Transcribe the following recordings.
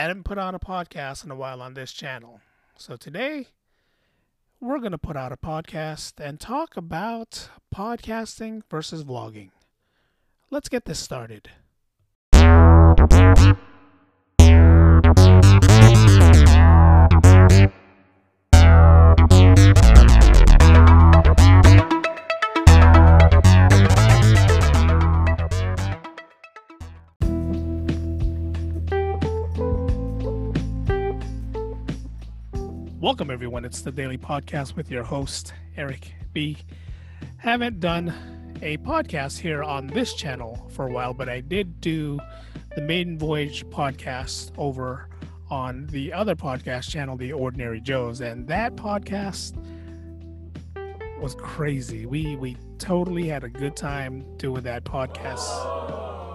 hadn't put out a podcast in a while on this channel. So today, we're going to put out a podcast and talk about podcasting versus vlogging. Let's get this started. Welcome, everyone. It's the Daily Podcast with your host, Eric B. Haven't done a podcast here on this channel for a while, but I did do the Maiden Voyage podcast over on the other podcast channel, The Ordinary Joes, and that podcast was crazy. We we totally had a good time doing that podcast.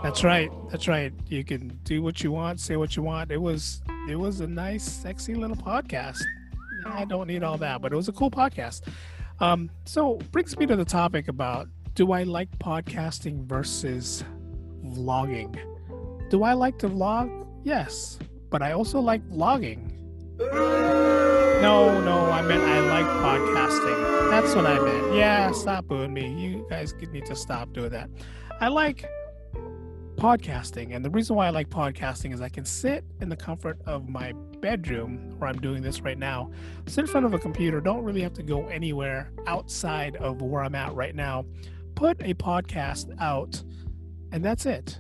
That's right. That's right. You can do what you want, say what you want. It was it was a nice, sexy little podcast. I don't need all that, but it was a cool podcast. Um, so brings me to the topic about do I like podcasting versus vlogging? Do I like to vlog? Yes, but I also like vlogging. No, no, I meant I like podcasting. That's what I meant. Yeah, stop booing me. You guys need to stop doing that. I like podcasting. And the reason why I like podcasting is I can sit in the comfort of my bedroom where I'm doing this right now, sit in front of a computer, don't really have to go anywhere outside of where I'm at right now, put a podcast out, and that's it.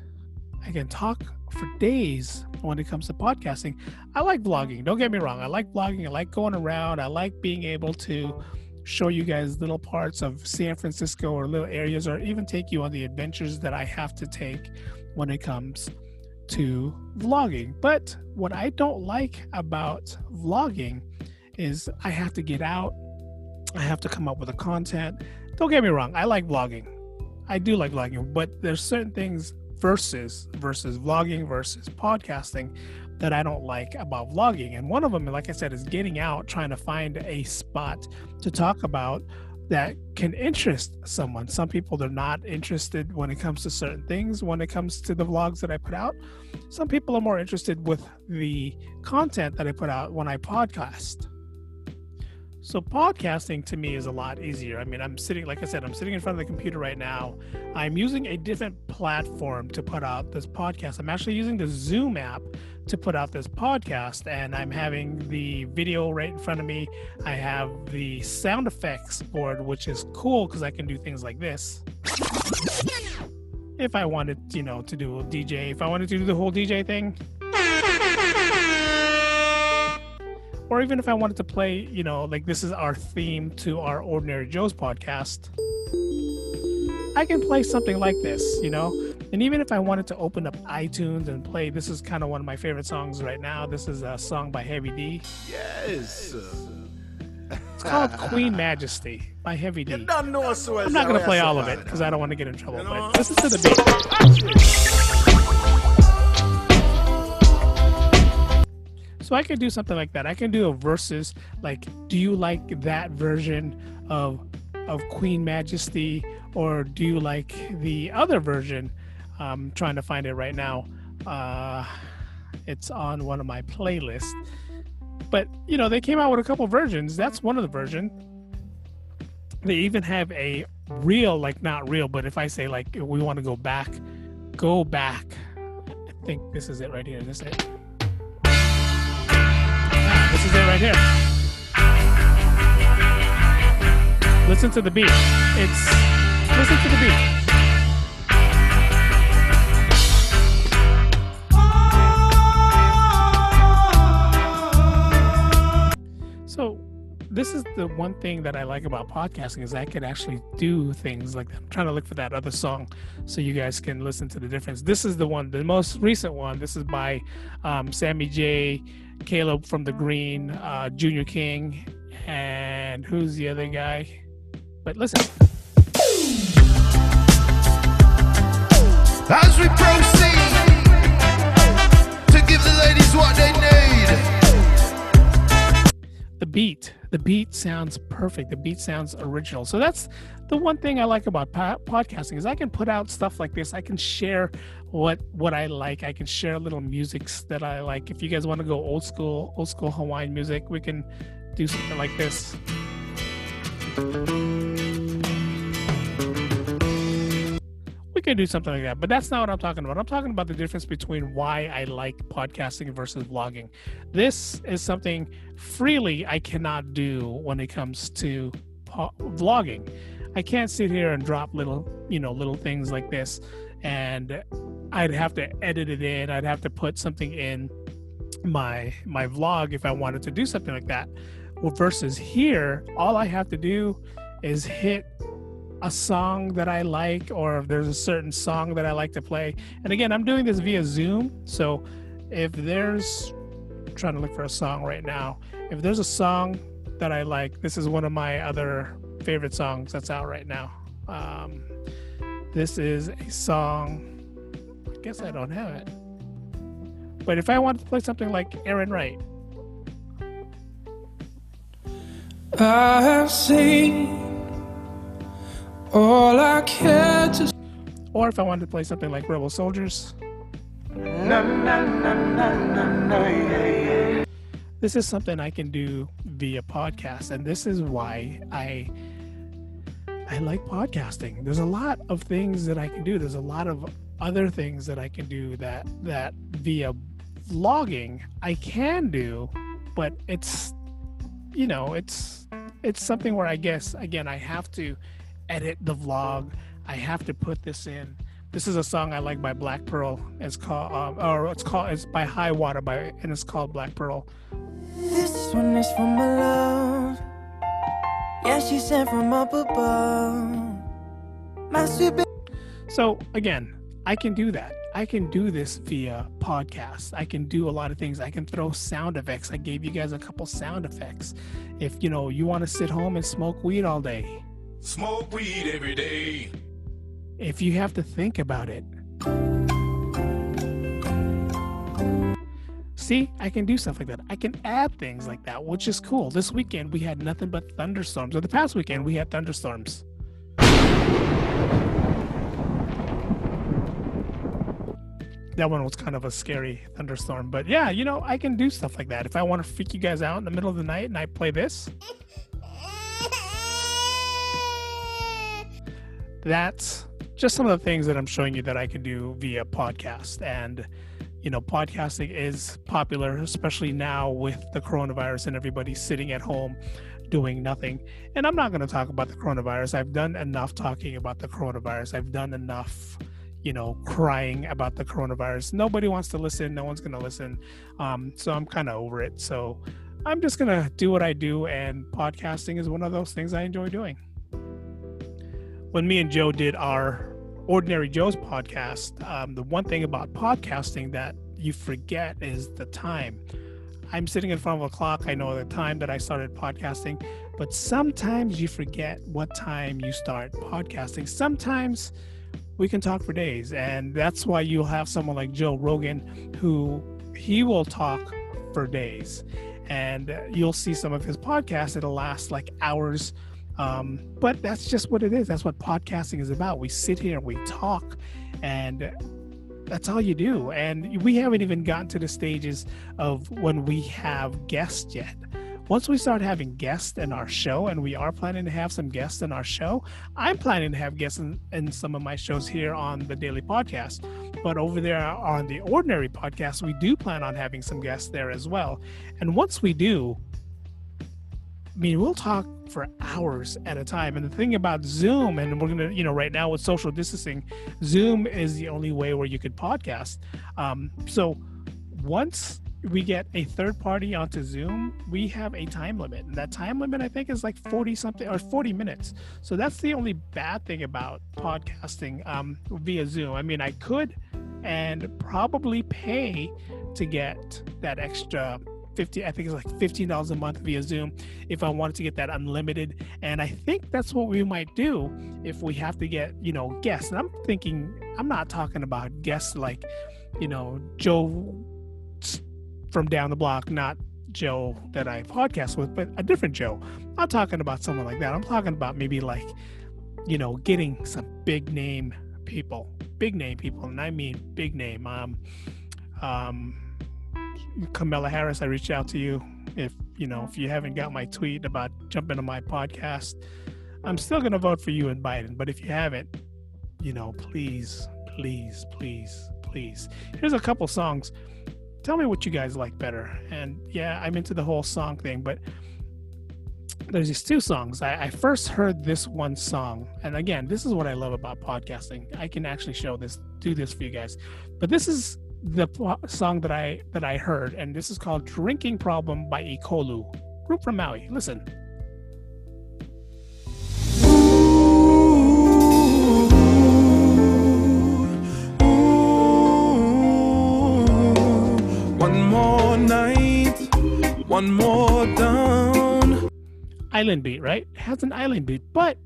I can talk for days when it comes to podcasting. I like vlogging. Don't get me wrong. I like vlogging. I like going around. I like being able to show you guys little parts of San Francisco or little areas or even take you on the adventures that I have to take when it comes to vlogging. But what I don't like about vlogging is I have to get out, I have to come up with the content. Don't get me wrong, I like vlogging. I do like vlogging, but there's certain things versus versus vlogging versus podcasting that I don't like about vlogging. And one of them, like I said, is getting out, trying to find a spot to talk about that can interest someone. Some people they're not interested when it comes to certain things. When it comes to the vlogs that I put out, some people are more interested with the content that I put out when I podcast. So podcasting to me is a lot easier. I mean, I'm sitting, like I said, I'm sitting in front of the computer right now. I'm using a different platform to put out this podcast. I'm actually using the Zoom app to put out this podcast, and I'm having the video right in front of me. I have the sound effects board, which is cool because I can do things like this. If I wanted, you know, to do a DJ, if I wanted to do the whole DJ thing, or even if I wanted to play, you know, like this is our theme to our Ordinary Joe's podcast, I can play something like this, you know. And even if I wanted to open up iTunes and play, this is kind of one of my favorite songs right now. This is a song by Heavy D. Yes. It's called Queen Majesty by Heavy D. You don't know so I'm not going to play all of it because I don't want to get in trouble. But listen to the beat. So I can do something like that. I can do a versus like, do you like that version of of Queen Majesty, or do you like the other version? I'm trying to find it right now. Uh, it's on one of my playlists. But you know, they came out with a couple versions. That's one of the version. They even have a real, like not real, but if I say like we want to go back, go back. I think this is it right here. Is this it? This is it right here. Listen to the beat. It's listen to the beat. So this is the one thing that I like about podcasting is I can actually do things like. I'm trying to look for that other song so you guys can listen to the difference. This is the one, the most recent one. This is by um, Sammy J, Caleb from the Green, uh, Junior King, and who's the other guy? But listen. As we proceed to give the ladies what they need. the beat the beat sounds perfect the beat sounds original so that's the one thing I like about po- podcasting is I can put out stuff like this. I can share what what I like. I can share little musics that I like. If you guys want to go old school, old school Hawaiian music, we can do something like this. We can do something like that, but that's not what I'm talking about. I'm talking about the difference between why I like podcasting versus vlogging. This is something freely I cannot do when it comes to vlogging. I can't sit here and drop little, you know, little things like this and I'd have to edit it in. I'd have to put something in my my vlog if I wanted to do something like that. Well, versus here, all I have to do is hit a song that I like, or if there's a certain song that I like to play. And again, I'm doing this via Zoom. So if there's I'm trying to look for a song right now, if there's a song that I like, this is one of my other favorite songs that's out right now. Um, this is a song. I guess I don't have it. But if I wanted to play something like Aaron Wright, I have seen all I care to or if I wanted to play something like Rebel Soldiers, this is something I can do via podcast, and this is why I I like podcasting. There's a lot of things that I can do. There's a lot of other things that I can do that that via vlogging I can do, but it's you know it's it's something where I guess again I have to edit the vlog. I have to put this in. This is a song I like by Black Pearl. It's called um, or it's called it's by High Water by and it's called Black Pearl. This one is for my love. Yeah, she sent from up above. My sweet baby. So again, I can do that. I can do this via podcast. I can do a lot of things. I can throw sound effects. I gave you guys a couple sound effects. If you know you want to sit home and smoke weed all day, Smoke weed every day. if you have to think about it. See, I can do stuff like that. I can add things like that, which is cool. This weekend we had nothing but thunderstorms. Or the past weekend we had thunderstorms. That one was kind of a scary thunderstorm. But yeah, you know, I can do stuff like that. If I want to freak you guys out in the middle of the night and I play this, that's just some of the things that I'm showing you that I can do via podcast. And, you know, podcasting is popular, especially now with the coronavirus and everybody sitting at home doing nothing. And I'm not going to talk about the coronavirus. I've done enough talking about the coronavirus. I've done enough, you know, crying about the coronavirus. Nobody wants to listen. No one's going to listen. Um, so I'm kind of over it. So I'm just going to do what I do. And podcasting is one of those things I enjoy doing when me and Joe did our Ordinary Joe's podcast, um, the one thing about podcasting that you forget is the time. I'm sitting in front of a clock. I know the time that I started podcasting, but sometimes you forget what time you start podcasting. Sometimes we can talk for days, and that's why you'll have someone like Joe Rogan who he will talk for days, and you'll see some of his podcasts. It'll last like hours um, but that's just what it is. That's what podcasting is about. We sit here, we talk, and that's all you do. And we haven't even gotten to the stages of when we have guests yet. Once we start having guests in our show, and we are planning to have some guests in our show, I'm planning to have guests in, in some of my shows here on the daily podcast. But over there on the ordinary podcast, we do plan on having some guests there as well. And once we do, I mean, we'll talk for hours at a time. And the thing about Zoom, and we're gonna, you know, right now with social distancing, Zoom is the only way where you could podcast. Um, so once we get a third party onto Zoom, we have a time limit, and that time limit I think is like forty something or forty minutes. So that's the only bad thing about podcasting um, via Zoom. I mean, I could and probably pay to get that extra 50 i think it's like $15 a month via zoom if i wanted to get that unlimited. And i think that's what we might do if we have to get you know guests. And i'm thinking i'm not talking about guests like you know joe from down the block not joe that i podcast with but a different joe. I'm talking about someone like that. I'm talking about maybe like you know, getting some big name people, big name people, and I mean big name. Um, um, Kamala Harris, I reached out to you. If you know, if you haven't got my tweet about jumping on my podcast, I'm still going to vote for you and Biden. But if you haven't, you know, please, please, please, please. Here's a couple songs. Tell me what you guys like better. And yeah, I'm into the whole song thing, but there's these two songs. I, I, first heard this one song, and again, this is what I love about podcasting. I can actually show this, do this for you guys. But this is the song that I that I heard, and this is called "Drinking Problem" by Ekolu, group from Maui. Listen. One more night, one more down. Island beat, right? It has an island beat, but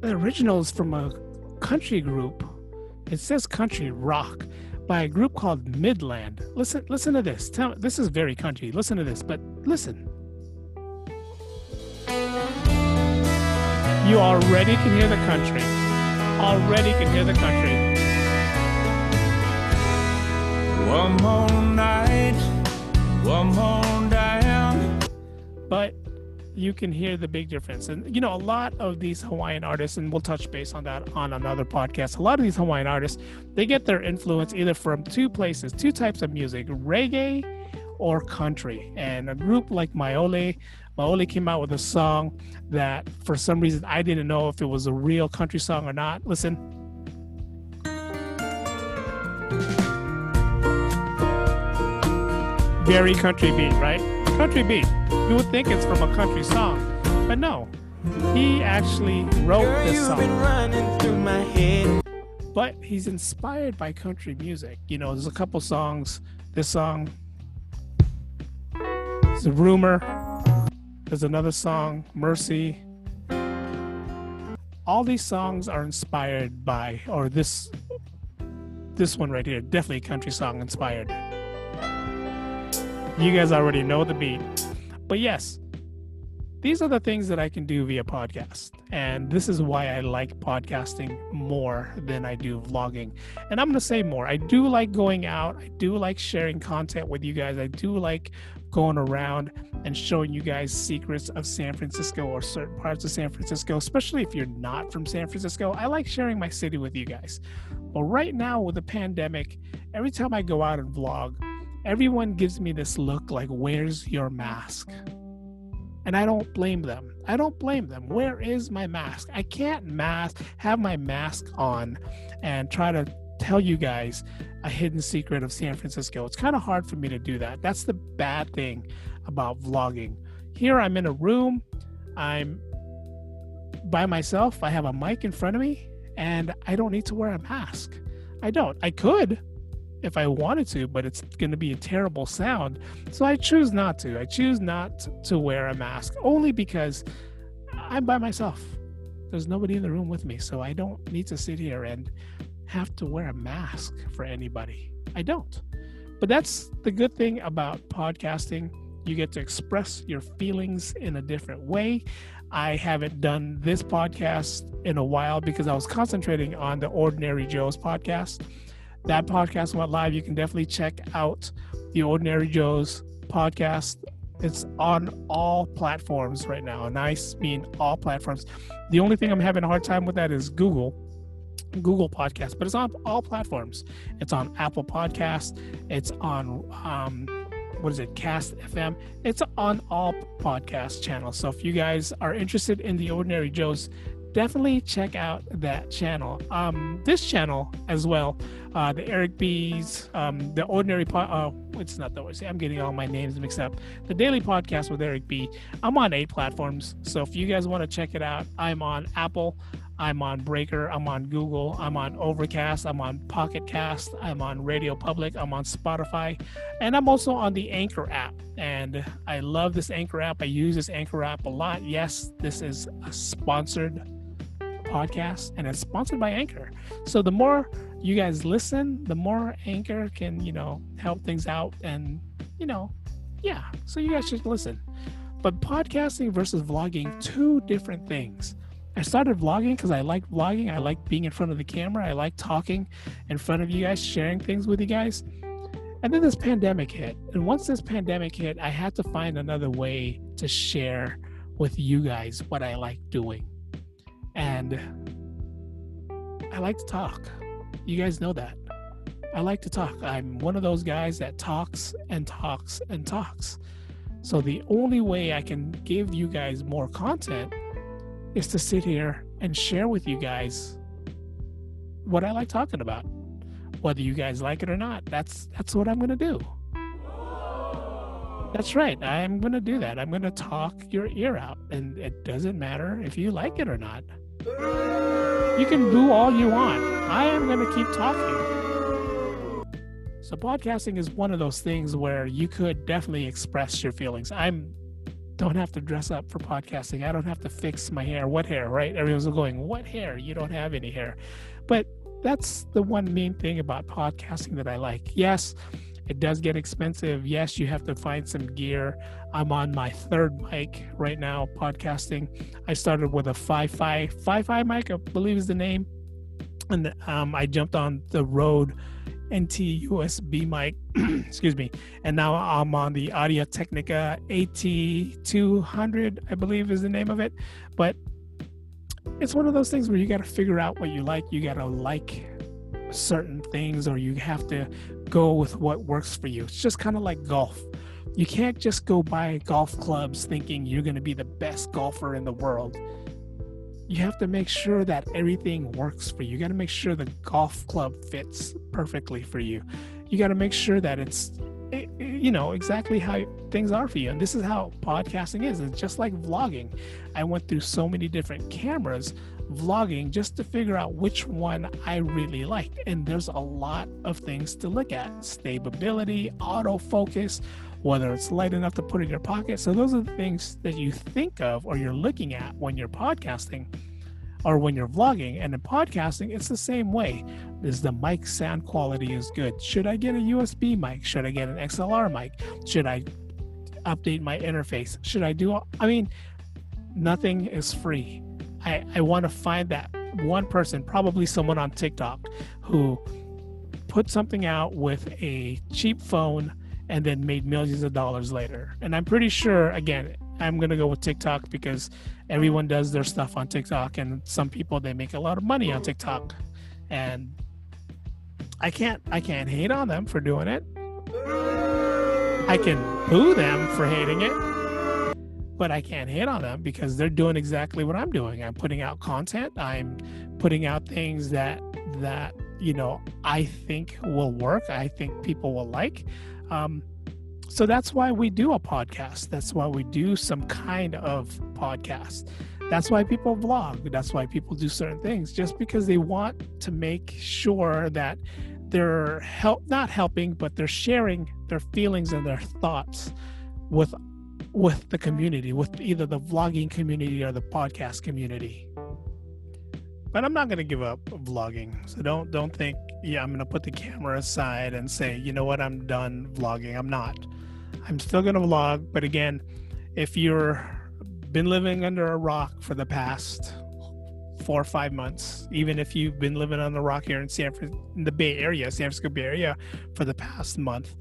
the original is from a country group it says country rock by a group called Midland. Listen, listen to this. Tell this is very country. Listen to this, but listen. You already can hear the country. Already can hear the country. One more night, one more down. But you can hear the big difference. And you know, a lot of these Hawaiian artists, and we'll touch base on that on another podcast. A lot of these Hawaiian artists, they get their influence either from two places, two types of music, reggae or country. And a group like Maoli, Maoli came out with a song that for some reason I didn't know if it was a real country song or not. Listen. Very country beat, right? Country beat. You would think it's from a country song, but no. He actually wrote Girl, this song. But he's inspired by country music. You know, there's a couple songs. This song, it's a rumor. There's another song, Mercy. All these songs are inspired by, or this, this one right here, definitely country song inspired. You guys already know the beat. But yes, these are the things that I can do via podcast. And this is why I like podcasting more than I do vlogging. And I'm going to say more. I do like going out. I do like sharing content with you guys. I do like going around and showing you guys secrets of San Francisco or certain parts of San Francisco, especially if you're not from San Francisco. I like sharing my city with you guys. But right now, with the pandemic, every time I go out and vlog, everyone gives me this look like, where's your mask? And I don't blame them. I don't blame them. Where is my mask? I can't mask have my mask on and try to tell you guys a hidden secret of San Francisco. It's kind of hard for me to do that. That's the bad thing about vlogging. Here I'm in a room. I'm by myself. I have a mic in front of me and I don't need to wear a mask. I don't. I could, if I wanted to, but it's going to be a terrible sound. So I choose not to. I choose not to wear a mask only because I'm by myself. There's nobody in the room with me. So I don't need to sit here and have to wear a mask for anybody. I don't. But that's the good thing about podcasting. You get to express your feelings in a different way. I haven't done this podcast in a while because I was concentrating on the Ordinary Joe's podcast that podcast went live, you can definitely check out the Ordinary Joe's podcast. It's on all platforms right now. And I mean all platforms. The only thing I'm having a hard time with that is Google. Google Podcast, but it's on all platforms. It's on Apple Podcast. It's on um, what is it, Cast FM. It's on all podcast channels. So if you guys are interested in the Ordinary Joe's definitely check out that channel. Um, this channel as well, uh, the Eric B's, um, the Ordinary Pod. Uh, it's not the See, I'm getting all my names mixed up. The Daily Podcast with Eric B. I'm on eight platforms, so if you guys want to check it out, I'm on Apple. I'm on Breaker. I'm on Google. I'm on Overcast. I'm on Pocket Cast. I'm on Radio Public. I'm on Spotify. And I'm also on the Anchor app. And I love this Anchor app. I use this Anchor app a lot. Yes, this is a sponsored podcast and it's sponsored by Anchor. So the more you guys listen, the more Anchor can, you know, help things out and, you know, yeah. So you guys should listen. But podcasting versus vlogging, two different things. I started vlogging because I like vlogging. I like being in front of the camera. I like talking in front of you guys, sharing things with you guys. And then this pandemic hit. And once this pandemic hit, I had to find another way to share with you guys what I like doing. And I like to talk. You guys know that. I like to talk. I'm one of those guys that talks and talks and talks. So the only way I can give you guys more content is to sit here and share with you guys what I like talking about. Whether you guys like it or not, that's that's what I'm gonna do. That's right. I'm gonna do that. I'm gonna talk your ear out, and it doesn't matter if you like it or not. You can do all you want. I am gonna keep talking. So podcasting is one of those things where you could definitely express your feelings. I'm don't have to dress up for podcasting. I don't have to fix my hair. What hair, right? Everyone's going, What hair? You don't have any hair. But that's the one main thing about podcasting that I like. Yes, it does get expensive. Yes, you have to find some gear. I'm on my third mic right now podcasting. I started with a Fi-Fi, Fi-Fi mic, I believe is the name. And um, I jumped on the Rode NT USB mic, excuse me, and now I'm on the Audio Technica AT200, I believe is the name of it. But it's one of those things where you got to figure out what you like. You got to like certain things, or you have to go with what works for you. It's just kind of like golf. You can't just go buy golf clubs thinking you're going to be the best golfer in the world you have to make sure that everything works for you. You got to make sure the golf club fits perfectly for you. You got to make sure that it's, eh, eh, you know, exactly how things are for you. And this is how podcasting is. It's just like vlogging. I went through so many different cameras vlogging just to figure out which one I really liked. And there's a lot of things to look at stability, autofocus, whether it's light enough to put in your pocket. So those are the things that you think of or you're looking at when you're podcasting or when you're vlogging. And in podcasting, it's the same way. Is the mic sound quality is good? Should I get a USB mic? Should I get an XLR mic? Should I update my interface? Should I do I mean, nothing is free. I, I want to find that one person, probably someone on TikTok, who put something out with a cheap phone and then made millions of dollars later. And I'm pretty sure, again, I'm gonna go with TikTok because everyone does their stuff on TikTok, and some people they make a lot of money on TikTok, and I can't I can't hate on them for doing it. I can boo them for hating it, but I can't hate on them because they're doing exactly what I'm doing. I'm putting out content. I'm putting out things that that you know I think will work. I think people will like. Um, so that's why we do a podcast. That's why we do some kind of podcast. That's why people vlog. That's why people do certain things, just because they want to make sure that they're help not helping, but they're sharing their feelings and their thoughts with with the community, with either the vlogging community or the podcast community but I'm not going to give up vlogging. So don't don't think yeah I'm going to put the camera aside and say you know what I'm done vlogging. I'm not. I'm still going to vlog, but again, if you're been living under a rock for the past four or five months, even if you've been living on the rock here in San in the Bay Area, San Francisco Bay Area, for the past month,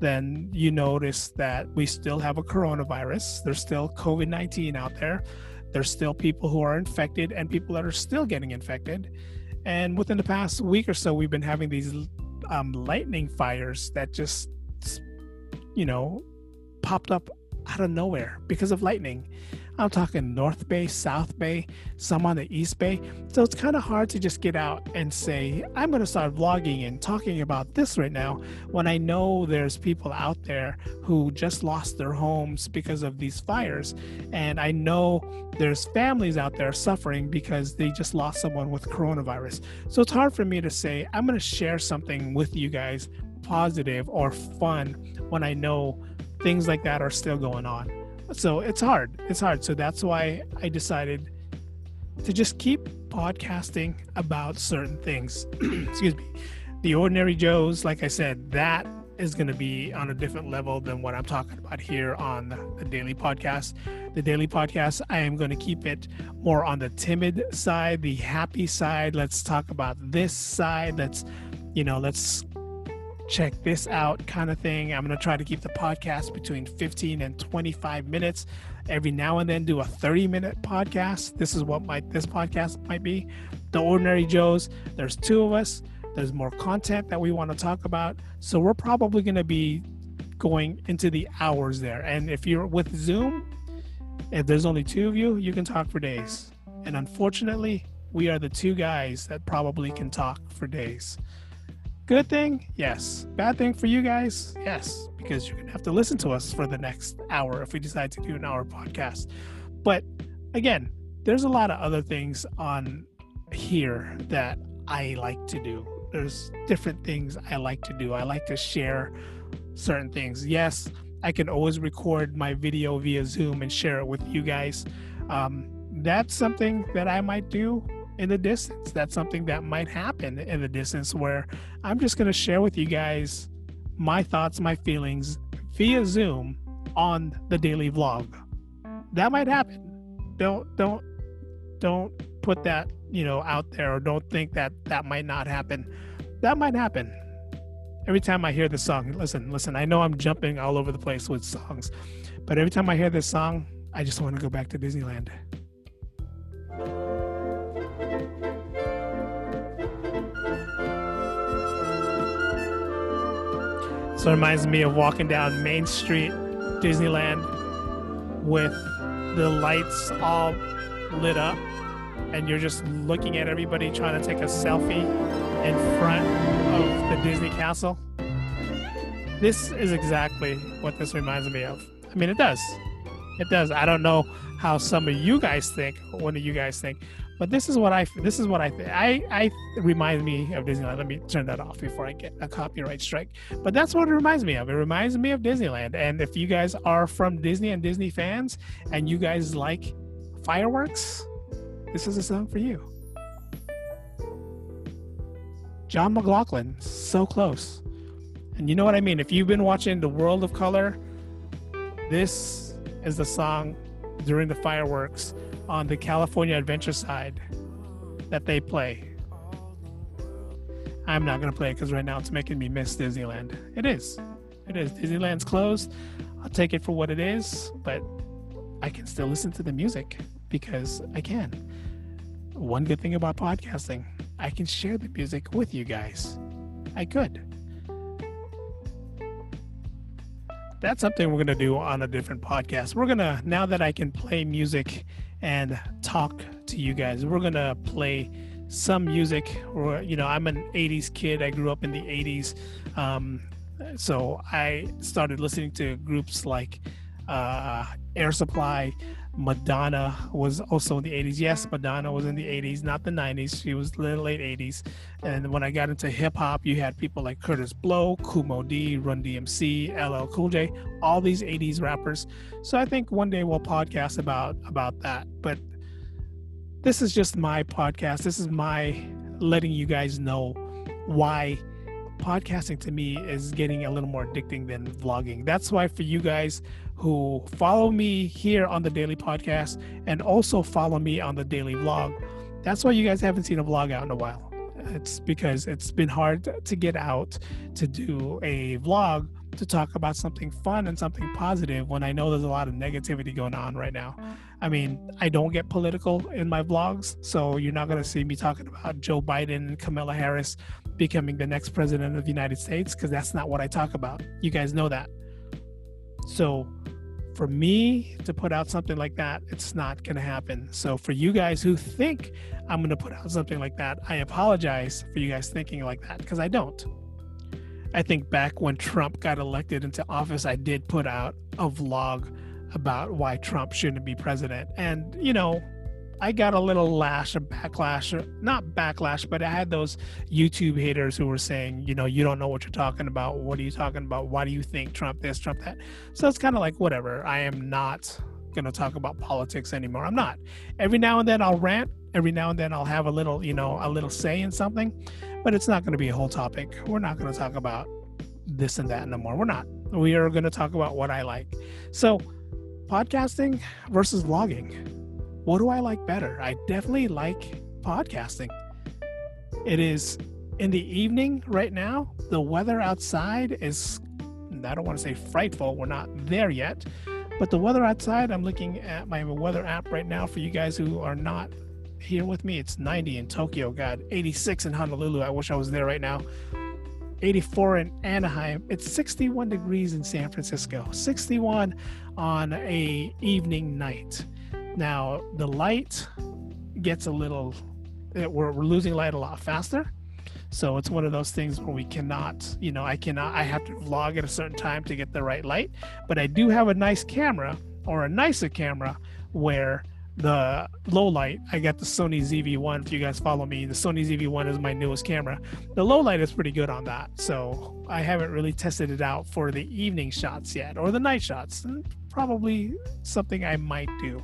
then you notice that we still have a coronavirus. There's still COVID 19 out there there's still people who are infected and people that are still getting infected. And within the past week or so, we've been having these um, lightning fires that just, you know, popped up out of nowhere because of lightning. I'm talking North Bay, South Bay, some on the East Bay. So it's kind of hard to just get out and say, I'm going to start vlogging and talking about this right now when I know there's people out there who just lost their homes because of these fires. And I know there's families out there suffering because they just lost someone with coronavirus. So it's hard for me to say, I'm going to share something with you guys positive or fun when I know things like that are still going on so it's hard it's hard so that's why i decided to just keep podcasting about certain things excuse me the ordinary joes like i said that is going to be on a different level than what I'm talking about here on the daily podcast. The daily podcast, I am going to keep it more on the timid side, the happy side. Let's talk about this side. Let's, you know, let's check this out kind of thing. I'm going to try to keep the podcast between 15 and 25 minutes. Every now and then do a 30 minute podcast. This is what my this podcast might be. The Ordinary Joes. There's two of us. There's more content that we want to talk about. So we're probably going to be going into the hours there. And if you're with Zoom, if there's only two of you, you can talk for days. And unfortunately, we are the two guys that probably can talk for days. Good thing? Yes. Bad thing for you guys? Yes, because you're going to have to listen to us for the next hour if we decide to do an hour podcast. But again, there's a lot of other things on here that I like to do. There's different things I like to do. I like to share certain things. Yes, I can always record my video via Zoom and share it with you guys. Um, that's something that I might do in the distance. That's something that might happen in the distance where I'm just going to share with you guys my thoughts, my feelings via Zoom on the daily vlog. That might happen. Don't don't don't put that, you know, out there or don't think that that might not happen. That might happen. Every time I hear the song, listen, listen, I know I'm jumping all over the place with songs, but every time I hear this song, I just want to go back to Disneyland. So it reminds me of walking down Main Street, Disneyland, with the lights all lit up, and you're just looking at everybody trying to take a selfie in front of the Disney castle. This is exactly what this reminds me of. I mean, it does. It does. I don't know how some of you guys think. What do you guys think? But this is what I this is what I think. I I remind me of Disneyland. Let me turn that off before I get a copyright strike. But that's what it reminds me of. It reminds me of Disneyland. And if you guys are from Disney and Disney fans, and you guys like fireworks, this is a song for you. Jon McLaughlin, so close. And you know what I mean? If you've been watching The World of Color, this is the song during the fireworks on the California Adventure side that they play. I'm not going to play it because right now it's making me miss Disneyland. It is. It is. Disneyland's closed. I'll take it for what it is, but I can still listen to the music because I can. One good thing about podcasting, I can share the music with you guys. I could. That's something we're going to do on a different podcast. We're going to, now that I can play music and talk to you guys. We're gonna play some music. Or you know, I'm an '80s kid. I grew up in the '80s, um, so I started listening to groups like uh, Air Supply. Madonna was also in the 80s. Yes, mm-hmm. Madonna was in the 80s, not the 90s. She was in the late 80s. And when I got into hip hop, you had people like Kurtis Blow, Moe Dee, Run DMC, LL Cool J, all these 80s rappers. So I think one day we'll podcast about about that. But this is just my podcast. This is my letting you guys know why podcasting to me is getting a little more addicting than vlogging. That's why for you guys who follow me here on the daily podcast and also follow me on the daily vlog, that's why you guys haven't seen a vlog out in a while. It's because it's been hard to get out to do a vlog to talk about something fun and something positive when I know there's a lot of negativity going on right now. I mean, I don't get political in my vlogs, so you're not going to see me talking about Joe Biden and Kamala Harris becoming the next president of the United States because that's not what I talk about. You guys know that. So, for me to put out something like that, it's not going to happen. So, for you guys who think I'm going to put out something like that, I apologize for you guys thinking like that because I don't. I think back when Trump got elected into office, I did put out a vlog about why Trump shouldn't be president. And, you know, I got a little lash of backlash, or not backlash, but I had those YouTube haters who were saying, you know, you don't know what you're talking about. What are you talking about? Why do you think Trump this, Trump that? So it's kind of like, whatever. I am not going to talk about politics anymore. I'm not. Every now and then I'll rant. Every now and then I'll have a little, you know, a little say in something, but it's not going to be a whole topic. We're not going to talk about this and that no more. We're not. We are going to talk about what I like. So, podcasting versus vlogging. What do I like better? I definitely like podcasting. It is in the evening right now. The weather outside is, I don't want to say frightful. We're not there yet. But the weather outside, I'm looking at my weather app right now for you guys who are not here with me. It's 90 in Tokyo. God, 86 in Honolulu. I wish I was there right now. 84 in Anaheim. It's 61 degrees in San Francisco. 61 on a evening night. Now the light gets a little. Eh, we're, we're losing light a lot faster. So it's one of those things where we cannot, you know, I cannot, I have to vlog at a certain time to get the right light. But I do have a nice camera or a nicer camera where the low light, I got the Sony ZV-1. If you guys follow me, the Sony ZV-1 is my newest camera. The low light is pretty good on that. So I haven't really tested it out for the evening shots yet or the night shots. Probably something I might do.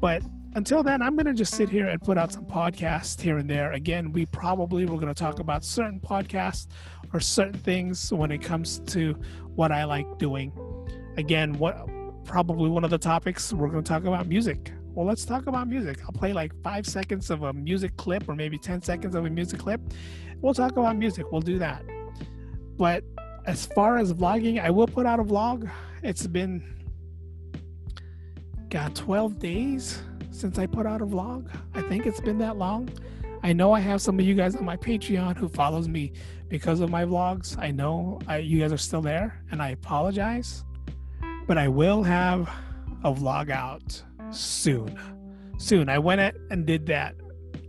But until then, I'm going to just sit here and put out some podcasts here and there. Again, we probably we're going to talk about certain podcasts or certain things when it comes to what I like doing. Again, what probably one of the topics we're going to talk about music. Well, let's talk about music. I'll play like five seconds of a music clip or maybe 10 seconds of a music clip. We'll talk about music. We'll do that. But as far as vlogging, I will put out a vlog. It's been, got 12 days since I put out a vlog. I think it's been that long. I know I have some of you guys on my Patreon who follows me because of my vlogs. I know I, you guys are still there, and I apologize. But I will have a vlog out soon. Soon. I went and did that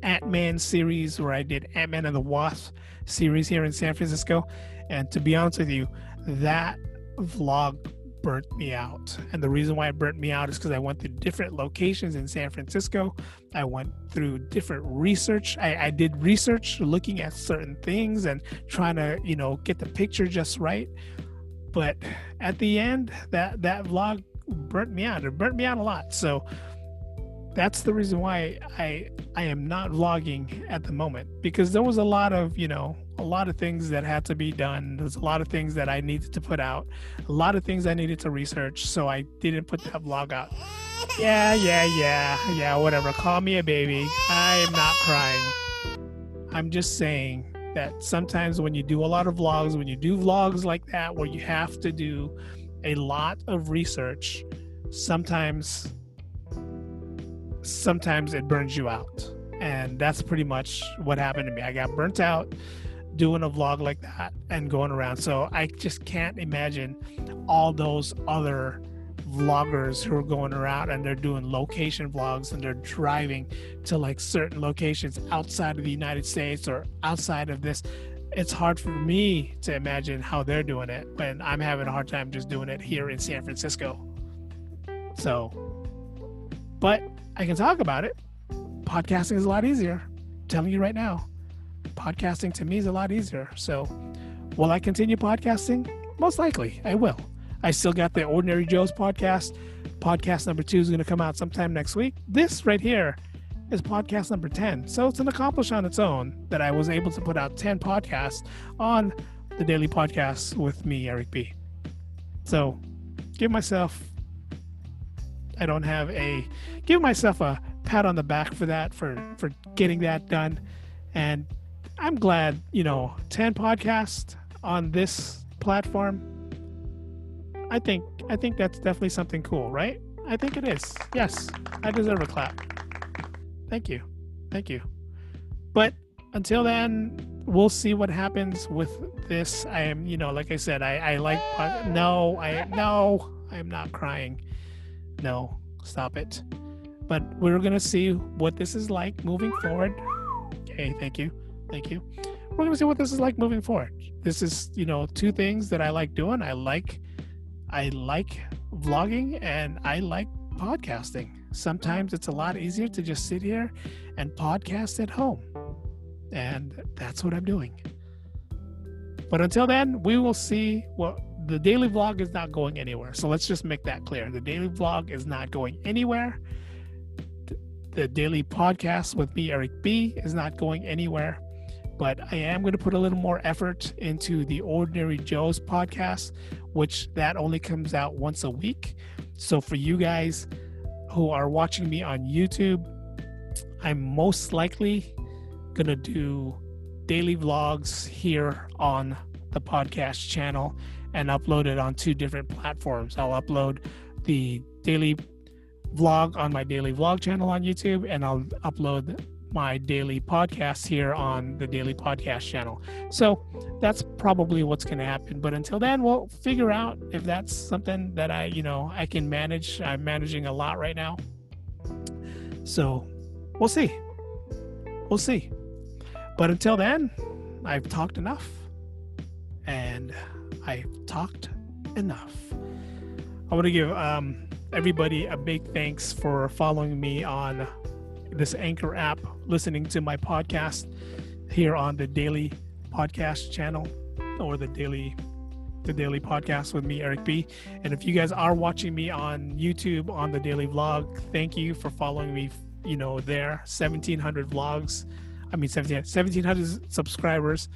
Ant Man series where I did Ant Man and the Wasp series here in San Francisco. And to be honest with you, that vlog burnt me out. And the reason why it burnt me out is because I went through different locations in San Francisco. I went through different research. I, I, did research looking at certain things and trying to, you know, get the picture just right. But at the end, that that vlog burnt me out. It burnt me out a lot. So that's the reason why I I am not vlogging at the moment because there was a lot of you know a lot of things that had to be done. There's a lot of things that I needed to put out, a lot of things I needed to research. So I didn't put that vlog out. Yeah, yeah, yeah, yeah. Whatever. Call me a baby. I am not crying. I'm just saying that sometimes when you do a lot of vlogs, when you do vlogs like that, where you have to do a lot of research, sometimes sometimes it burns you out. And that's pretty much what happened to me. I got burnt out doing a vlog like that and going around. So I just can't imagine all those other vloggers who are going around and they're doing location vlogs and they're driving to like certain locations outside of the United States or outside of this. It's hard for me to imagine how they're doing it, but I'm having a hard time just doing it here in San Francisco. So, but I can talk about it. Podcasting is a lot easier. I'm telling you right now. Podcasting to me is a lot easier. So, will I continue podcasting? Most likely, I will. I still got the Ordinary Joe's podcast. Podcast number two is going to come out sometime next week. This right here is podcast number 10. So it's an accomplishment on its own that I was able to put out 10 podcasts on the daily podcast with me, Eric B. So give myself I don't have a give myself a pat on the back for that for for getting that done, and I'm glad you know ten podcasts on this platform. I think I think that's definitely something cool, right? I think it is. Yes, I deserve a clap. Thank you, thank you. But until then, we'll see what happens with this. I am, you know, like I said, I I like. No, I no, I am not crying. No, stop it. But we're gonna see what this is like moving forward. Okay, thank you, thank you. We're gonna see what this is like moving forward. This is, you know, two things that I like doing. I like, I like vlogging, and I like podcasting. Sometimes it's a lot easier to just sit here and podcast at home, and that's what I'm doing. But until then, we will see what the daily vlog is not going anywhere. So let's just make that clear. The daily vlog is not going anywhere. The daily podcast with me, Eric B, is not going anywhere. but I am going to put a little more effort into the Ordinary Joe's podcast, which that only comes out once a week. So for you guys who are watching me on YouTube, I'm most likely going to do daily vlogs here on the podcast channel and upload it on two different platforms. I'll upload the daily vlog on my daily vlog channel on YouTube and I'll upload my daily podcast here on the daily podcast channel. So that's probably what's going to happen. But until then, we'll figure out if that's something that I, you know, I can manage. I'm managing a lot right now. So we'll see. We'll see. But until then, I've talked enough. And I've talked enough. I want to give um, everybody a big thanks for following me on this Anchor app, listening to my podcast here on the Daily Podcast channel or the Daily the Daily Podcast with me, Eric B. And if you guys are watching me on YouTube on the Daily Vlog, thank you for following me. You know, there 1,700 vlogs. I mean, 1,700 subscribers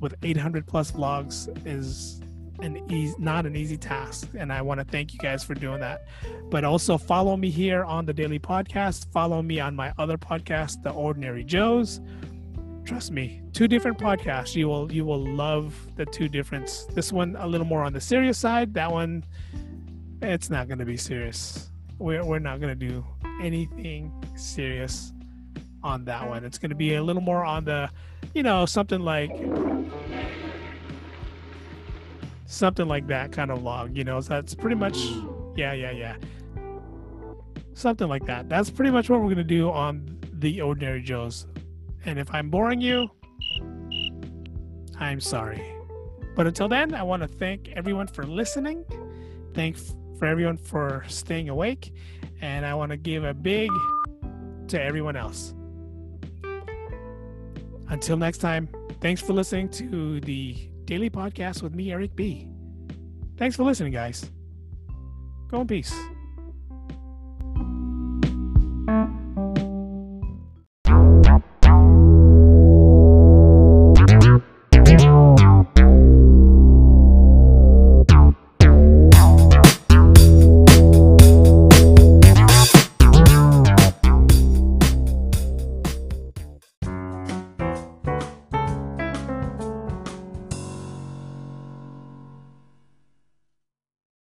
with 800 plus vlogs is an easy, not an easy task. And I want to thank you guys for doing that. But also follow me here on the Daily Podcast. Follow me on my other podcast, The Ordinary Joes. Trust me, two different podcasts. You will you will love the two difference. This one a little more on the serious side. That one, it's not going to be serious. We're we're not going to do anything serious on that one. It's going to be a little more on the, you know, something like something like that kind of log, you know. So that's pretty much, yeah, yeah, yeah, something like that. That's pretty much what we're gonna do on the Ordinary Joes. And if I'm boring you, I'm sorry. But until then, I want to thank everyone for listening. Thanks for everyone for staying awake. And I want to give a big to everyone else. Until next time, thanks for listening to the Daily Podcast with me, Eric B. Thanks for listening, guys. Go in peace.